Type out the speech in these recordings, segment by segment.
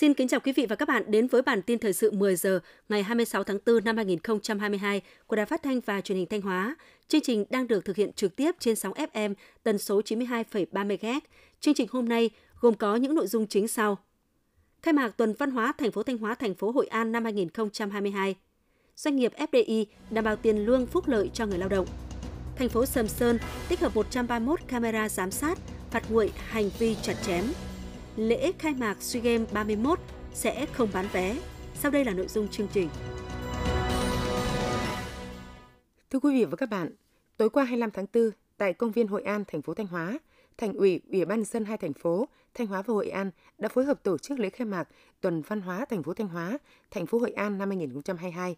Xin kính chào quý vị và các bạn đến với bản tin thời sự 10 giờ ngày 26 tháng 4 năm 2022 của Đài Phát thanh và Truyền hình Thanh Hóa. Chương trình đang được thực hiện trực tiếp trên sóng FM tần số 92,3 MHz. Chương trình hôm nay gồm có những nội dung chính sau: Khai mạc tuần văn hóa thành phố Thanh Hóa, thành phố Hội An năm 2022. Doanh nghiệp FDI đảm bảo tiền lương phúc lợi cho người lao động. Thành phố Sầm Sơn tích hợp 131 camera giám sát, phạt nguội hành vi chặt chém lễ khai mạc SEA Games 31 sẽ không bán vé. Sau đây là nội dung chương trình. Thưa quý vị và các bạn, tối qua 25 tháng 4, tại công viên Hội An, thành phố Thanh Hóa, Thành ủy, Ủy ban dân hai thành phố Thanh Hóa và Hội An đã phối hợp tổ chức lễ khai mạc Tuần Văn hóa thành phố Thanh Hóa, thành phố Hội An năm 2022,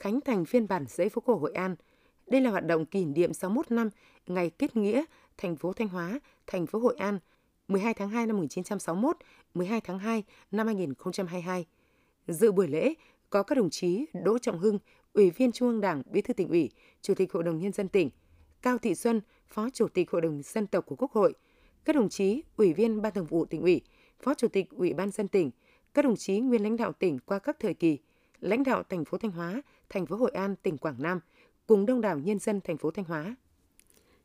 khánh thành phiên bản giấy phố cổ Hội An. Đây là hoạt động kỷ niệm 61 năm ngày kết nghĩa thành phố Thanh Hóa, thành phố Hội An 12 tháng 2 năm 1961, 12 tháng 2 năm 2022. Dự buổi lễ có các đồng chí Đỗ Trọng Hưng, Ủy viên Trung ương Đảng, Bí thư tỉnh ủy, Chủ tịch Hội đồng nhân dân tỉnh, Cao Thị Xuân, Phó Chủ tịch Hội đồng dân tộc của Quốc hội, các đồng chí Ủy viên Ban Thường vụ tỉnh ủy, Phó Chủ tịch Ủy ban dân tỉnh, các đồng chí nguyên lãnh đạo tỉnh qua các thời kỳ, lãnh đạo thành phố Thanh Hóa, thành phố Hội An, tỉnh Quảng Nam, cùng đông đảo nhân dân thành phố Thanh Hóa.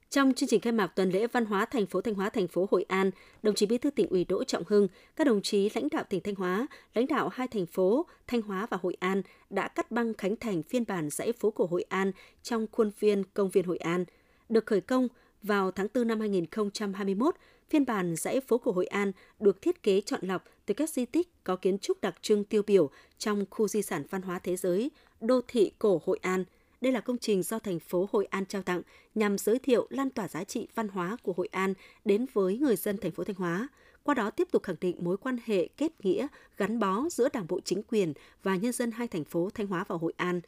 Trong chương trình khai mạc tuần lễ văn hóa thành phố Thanh Hóa thành phố Hội An, đồng chí Bí thư tỉnh ủy Đỗ Trọng Hưng, các đồng chí lãnh đạo tỉnh Thanh Hóa, lãnh đạo hai thành phố Thanh Hóa và Hội An đã cắt băng khánh thành phiên bản dãy phố cổ Hội An trong khuôn viên công viên Hội An. Được khởi công vào tháng 4 năm 2021, phiên bản dãy phố cổ Hội An được thiết kế chọn lọc từ các di tích có kiến trúc đặc trưng tiêu biểu trong khu di sản văn hóa thế giới, đô thị cổ Hội An – đây là công trình do thành phố Hội An trao tặng nhằm giới thiệu lan tỏa giá trị văn hóa của Hội An đến với người dân thành phố Thanh Hóa, qua đó tiếp tục khẳng định mối quan hệ kết nghĩa, gắn bó giữa Đảng bộ chính quyền và nhân dân hai thành phố Thanh Hóa và Hội An.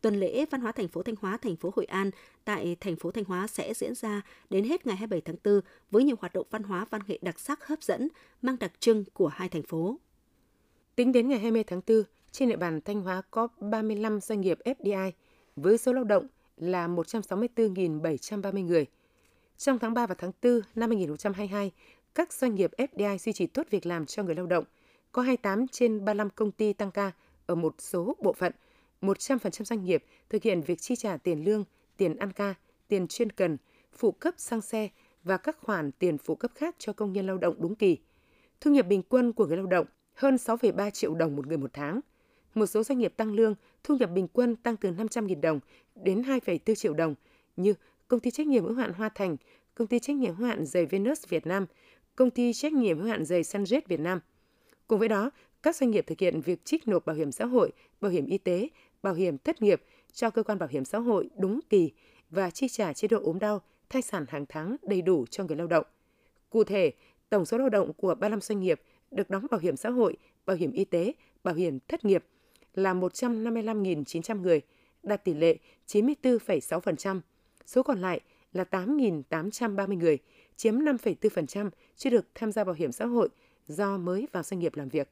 Tuần lễ văn hóa thành phố Thanh Hóa, thành phố Hội An tại thành phố Thanh Hóa sẽ diễn ra đến hết ngày 27 tháng 4 với nhiều hoạt động văn hóa văn nghệ đặc sắc hấp dẫn, mang đặc trưng của hai thành phố. Tính đến ngày 20 tháng 4, trên địa bàn Thanh Hóa có 35 doanh nghiệp FDI – với số lao động là 164.730 người. Trong tháng 3 và tháng 4 năm 2022, các doanh nghiệp FDI duy trì tốt việc làm cho người lao động. Có 28 trên 35 công ty tăng ca ở một số bộ phận. 100% doanh nghiệp thực hiện việc chi trả tiền lương, tiền ăn ca, tiền chuyên cần, phụ cấp xăng xe và các khoản tiền phụ cấp khác cho công nhân lao động đúng kỳ. Thu nhập bình quân của người lao động hơn 6,3 triệu đồng một người một tháng – một số doanh nghiệp tăng lương, thu nhập bình quân tăng từ 500.000 đồng đến 2,4 triệu đồng như công ty trách nhiệm hữu hạn Hoa Thành, công ty trách nhiệm hữu hạn giày Venus Việt Nam, công ty trách nhiệm hữu hạn giày Sunjet Việt Nam. Cùng với đó, các doanh nghiệp thực hiện việc trích nộp bảo hiểm xã hội, bảo hiểm y tế, bảo hiểm thất nghiệp cho cơ quan bảo hiểm xã hội đúng kỳ và chi trả chế độ ốm đau, thai sản hàng tháng đầy đủ cho người lao động. Cụ thể, tổng số lao động của 35 doanh nghiệp được đóng bảo hiểm xã hội, bảo hiểm y tế, bảo hiểm thất nghiệp – là 155.900 người, đạt tỷ lệ 94,6%. Số còn lại là 8.830 người, chiếm 5,4% chưa được tham gia bảo hiểm xã hội do mới vào doanh nghiệp làm việc.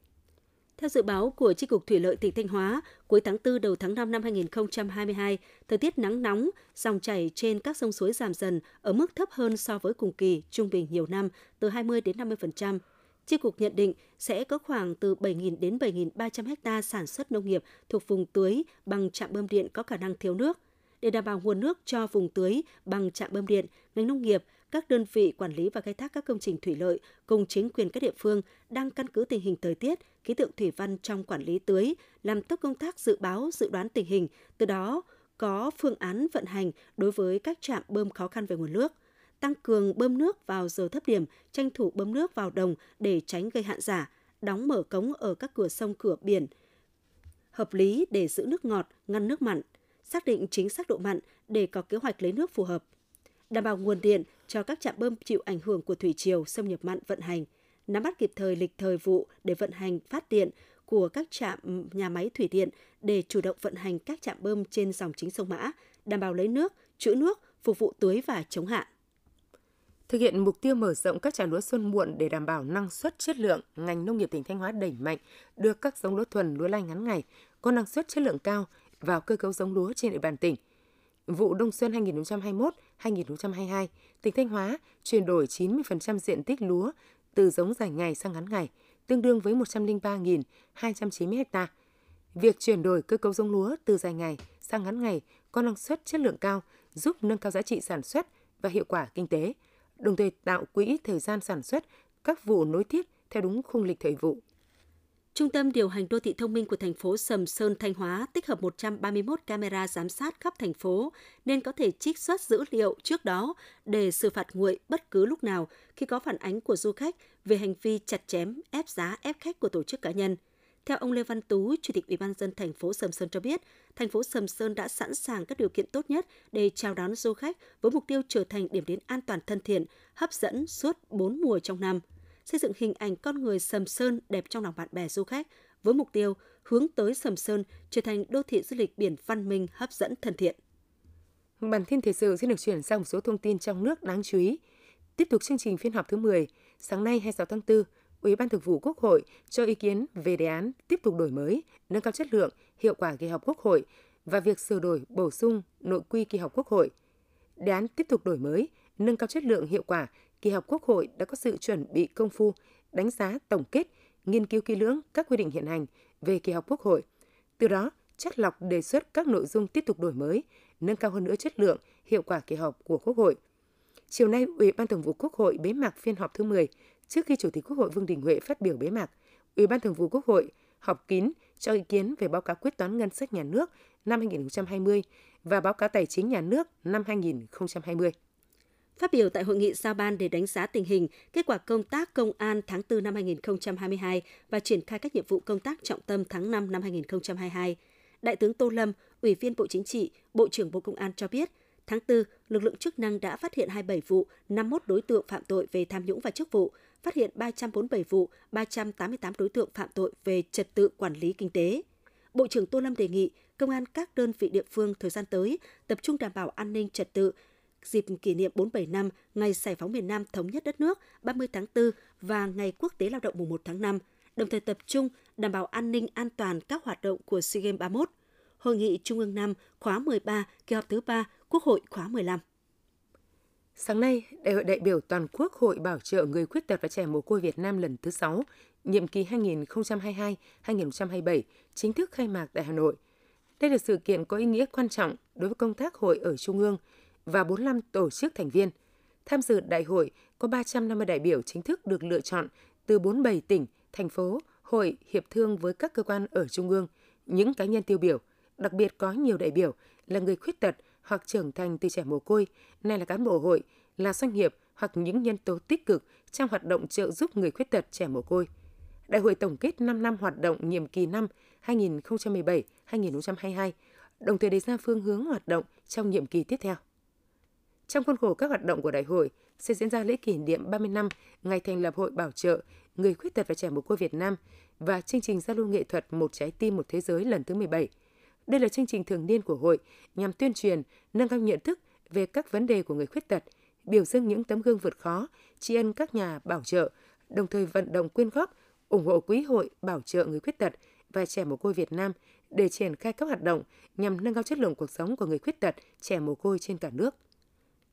Theo dự báo của Tri cục Thủy lợi tỉnh Thanh Hóa, cuối tháng 4 đầu tháng 5 năm 2022, thời tiết nắng nóng, dòng chảy trên các sông suối giảm dần ở mức thấp hơn so với cùng kỳ trung bình nhiều năm từ 20 đến 50%. Chi cục nhận định sẽ có khoảng từ 7.000 đến 7.300 ha sản xuất nông nghiệp thuộc vùng tưới bằng trạm bơm điện có khả năng thiếu nước. Để đảm bảo nguồn nước cho vùng tưới bằng trạm bơm điện, ngành nông nghiệp, các đơn vị quản lý và khai thác các công trình thủy lợi cùng chính quyền các địa phương đang căn cứ tình hình thời tiết, khí tượng thủy văn trong quản lý tưới, làm tốt công tác dự báo, dự đoán tình hình, từ đó có phương án vận hành đối với các trạm bơm khó khăn về nguồn nước – tăng cường bơm nước vào giờ thấp điểm, tranh thủ bơm nước vào đồng để tránh gây hạn giả, đóng mở cống ở các cửa sông cửa biển, hợp lý để giữ nước ngọt, ngăn nước mặn, xác định chính xác độ mặn để có kế hoạch lấy nước phù hợp, đảm bảo nguồn điện cho các trạm bơm chịu ảnh hưởng của thủy triều xâm nhập mặn vận hành, nắm bắt kịp thời lịch thời vụ để vận hành phát điện của các trạm nhà máy thủy điện để chủ động vận hành các trạm bơm trên dòng chính sông Mã, đảm bảo lấy nước, trữ nước, phục vụ tưới và chống hạn. Thực hiện mục tiêu mở rộng các trà lúa xuân muộn để đảm bảo năng suất chất lượng, ngành nông nghiệp tỉnh Thanh Hóa đẩy mạnh đưa các giống lúa thuần lúa lai ngắn ngày có năng suất chất lượng cao vào cơ cấu giống lúa trên địa bàn tỉnh. Vụ đông xuân 2021-2022, tỉnh Thanh Hóa chuyển đổi 90% diện tích lúa từ giống dài ngày sang ngắn ngày, tương đương với 103.290 ha. Việc chuyển đổi cơ cấu giống lúa từ dài ngày sang ngắn ngày có năng suất chất lượng cao giúp nâng cao giá trị sản xuất và hiệu quả kinh tế, đồng thời tạo quỹ thời gian sản xuất các vụ nối tiếp theo đúng khung lịch thời vụ. Trung tâm điều hành đô thị thông minh của thành phố Sầm Sơn Thanh Hóa tích hợp 131 camera giám sát khắp thành phố nên có thể trích xuất dữ liệu trước đó để xử phạt nguội bất cứ lúc nào khi có phản ánh của du khách về hành vi chặt chém, ép giá, ép khách của tổ chức cá nhân. Theo ông Lê Văn Tú, Chủ tịch Ủy ban dân thành phố Sầm Sơn cho biết, thành phố Sầm Sơn đã sẵn sàng các điều kiện tốt nhất để chào đón du khách với mục tiêu trở thành điểm đến an toàn thân thiện, hấp dẫn suốt 4 mùa trong năm – xây dựng hình ảnh con người Sầm Sơn đẹp trong lòng bạn bè du khách với mục tiêu hướng tới Sầm Sơn trở thành đô thị du lịch biển văn minh hấp dẫn thân thiện. Bản tin thời sự sẽ được chuyển sang một số thông tin trong nước đáng chú ý. Tiếp tục chương trình phiên họp thứ 10, sáng nay 26 tháng 4, Ủy ban Thường vụ Quốc hội cho ý kiến về đề án tiếp tục đổi mới, nâng cao chất lượng, hiệu quả kỳ họp Quốc hội và việc sửa đổi, bổ sung nội quy kỳ họp Quốc hội. Đề án tiếp tục đổi mới, nâng cao chất lượng, hiệu quả kỳ họp Quốc hội đã có sự chuẩn bị công phu, đánh giá tổng kết, nghiên cứu kỹ lưỡng các quy định hiện hành về kỳ họp Quốc hội. Từ đó, chất lọc đề xuất các nội dung tiếp tục đổi mới, nâng cao hơn nữa chất lượng, hiệu quả kỳ họp của Quốc hội. Chiều nay, Ủy ban Thường vụ Quốc hội bế mạc phiên họp thứ 10. Trước khi Chủ tịch Quốc hội Vương Đình Huệ phát biểu bế mạc, Ủy ban Thường vụ Quốc hội họp kín cho ý kiến về báo cáo quyết toán ngân sách nhà nước năm 2020 và báo cáo tài chính nhà nước năm 2020. Phát biểu tại hội nghị giao ban để đánh giá tình hình, kết quả công tác công an tháng 4 năm 2022 và triển khai các nhiệm vụ công tác trọng tâm tháng 5 năm 2022, Đại tướng Tô Lâm, Ủy viên Bộ Chính trị, Bộ trưởng Bộ Công an cho biết, tháng 4, lực lượng chức năng đã phát hiện 27 vụ, 51 đối tượng phạm tội về tham nhũng và chức vụ, phát hiện 347 vụ, 388 đối tượng phạm tội về trật tự quản lý kinh tế. Bộ trưởng Tô Lâm đề nghị công an các đơn vị địa phương thời gian tới tập trung đảm bảo an ninh trật tự, dịp kỷ niệm 47 năm ngày giải phóng miền Nam thống nhất đất nước 30 tháng 4 và ngày quốc tế lao động mùng 1 tháng 5, đồng thời tập trung đảm bảo an ninh an toàn các hoạt động của SEA Games 31. Hội nghị Trung ương 5 khóa 13, kỳ họp thứ 3, Quốc hội khóa 15. Sáng nay, Đại hội đại biểu toàn quốc Hội Bảo trợ người khuyết tật và trẻ mồ côi Việt Nam lần thứ 6, nhiệm kỳ 2022-2027 chính thức khai mạc tại Hà Nội. Đây là sự kiện có ý nghĩa quan trọng đối với công tác hội ở Trung ương – và 45 tổ chức thành viên. Tham dự đại hội có 350 đại biểu chính thức được lựa chọn từ 47 tỉnh, thành phố, hội hiệp thương với các cơ quan ở Trung ương, những cá nhân tiêu biểu, đặc biệt có nhiều đại biểu là người khuyết tật hoặc trưởng thành từ trẻ mồ côi, nay là cán bộ hội, là doanh nghiệp hoặc những nhân tố tích cực trong hoạt động trợ giúp người khuyết tật trẻ mồ côi. Đại hội tổng kết 5 năm hoạt động nhiệm kỳ năm 2017-2022, đồng thời đề ra phương hướng hoạt động trong nhiệm kỳ tiếp theo. Trong khuôn khổ các hoạt động của đại hội sẽ diễn ra lễ kỷ niệm 30 năm ngày thành lập Hội Bảo trợ Người Khuyết tật và Trẻ Mồ Côi Việt Nam và chương trình giao lưu nghệ thuật Một Trái Tim Một Thế Giới lần thứ 17. Đây là chương trình thường niên của hội nhằm tuyên truyền, nâng cao nhận thức về các vấn đề của người khuyết tật, biểu dương những tấm gương vượt khó, tri ân các nhà bảo trợ, đồng thời vận động quyên góp, ủng hộ quỹ hội bảo trợ người khuyết tật và trẻ mồ côi Việt Nam để triển khai các hoạt động nhằm nâng cao chất lượng cuộc sống của người khuyết tật, trẻ mồ côi trên cả nước.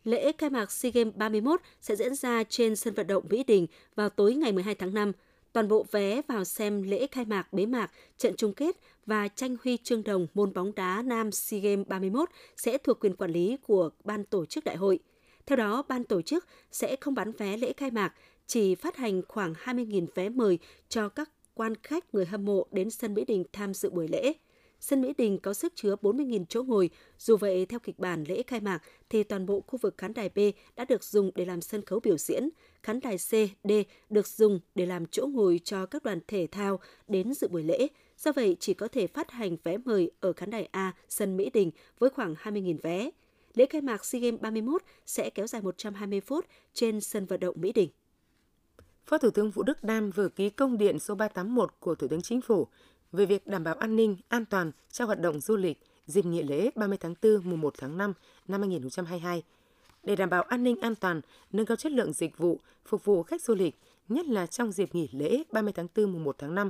Lễ khai mạc SEA Games 31 sẽ diễn ra trên sân vận động Mỹ Đình vào tối ngày 12 tháng 5. Toàn bộ vé vào xem lễ khai mạc, bế mạc, trận chung kết và tranh huy chương đồng môn bóng đá nam SEA Games 31 sẽ thuộc quyền quản lý của ban tổ chức đại hội. Theo đó, ban tổ chức sẽ không bán vé lễ khai mạc, chỉ phát hành khoảng 20.000 vé mời cho các quan khách người hâm mộ đến sân Mỹ Đình tham dự buổi lễ sân Mỹ Đình có sức chứa 40.000 chỗ ngồi. Dù vậy, theo kịch bản lễ khai mạc, thì toàn bộ khu vực khán đài B đã được dùng để làm sân khấu biểu diễn. Khán đài C, D được dùng để làm chỗ ngồi cho các đoàn thể thao đến dự buổi lễ. Do vậy, chỉ có thể phát hành vé mời ở khán đài A, sân Mỹ Đình với khoảng 20.000 vé. Lễ khai mạc SEA Games 31 sẽ kéo dài 120 phút trên sân vận động Mỹ Đình. Phó Thủ tướng Vũ Đức Đam vừa ký công điện số 381 của Thủ tướng Chính phủ về việc đảm bảo an ninh, an toàn trong hoạt động du lịch dịp nghỉ lễ 30 tháng 4 mùng 1 tháng 5 năm 2022. Để đảm bảo an ninh an toàn, nâng cao chất lượng dịch vụ phục vụ khách du lịch, nhất là trong dịp nghỉ lễ 30 tháng 4 mùng 1 tháng 5,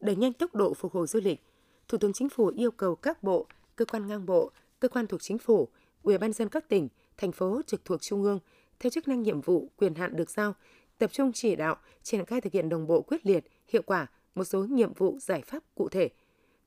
đẩy nhanh tốc độ phục hồi du lịch, Thủ tướng Chính phủ yêu cầu các bộ, cơ quan ngang bộ, cơ quan thuộc chính phủ, ủy ban dân các tỉnh, thành phố trực thuộc trung ương theo chức năng nhiệm vụ, quyền hạn được giao, tập trung chỉ đạo, triển khai thực hiện đồng bộ quyết liệt, hiệu quả một số nhiệm vụ giải pháp cụ thể.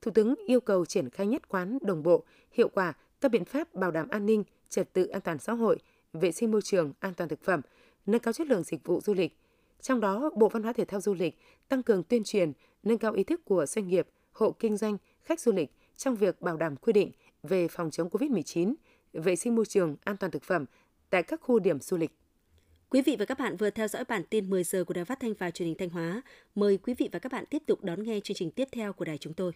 Thủ tướng yêu cầu triển khai nhất quán đồng bộ, hiệu quả các biện pháp bảo đảm an ninh, trật tự an toàn xã hội, vệ sinh môi trường, an toàn thực phẩm, nâng cao chất lượng dịch vụ du lịch. Trong đó, Bộ Văn hóa Thể thao Du lịch tăng cường tuyên truyền, nâng cao ý thức của doanh nghiệp, hộ kinh doanh, khách du lịch trong việc bảo đảm quy định về phòng chống COVID-19, vệ sinh môi trường, an toàn thực phẩm tại các khu điểm du lịch. Quý vị và các bạn vừa theo dõi bản tin 10 giờ của Đài Phát thanh và Truyền hình Thanh Hóa. Mời quý vị và các bạn tiếp tục đón nghe chương trình tiếp theo của đài chúng tôi.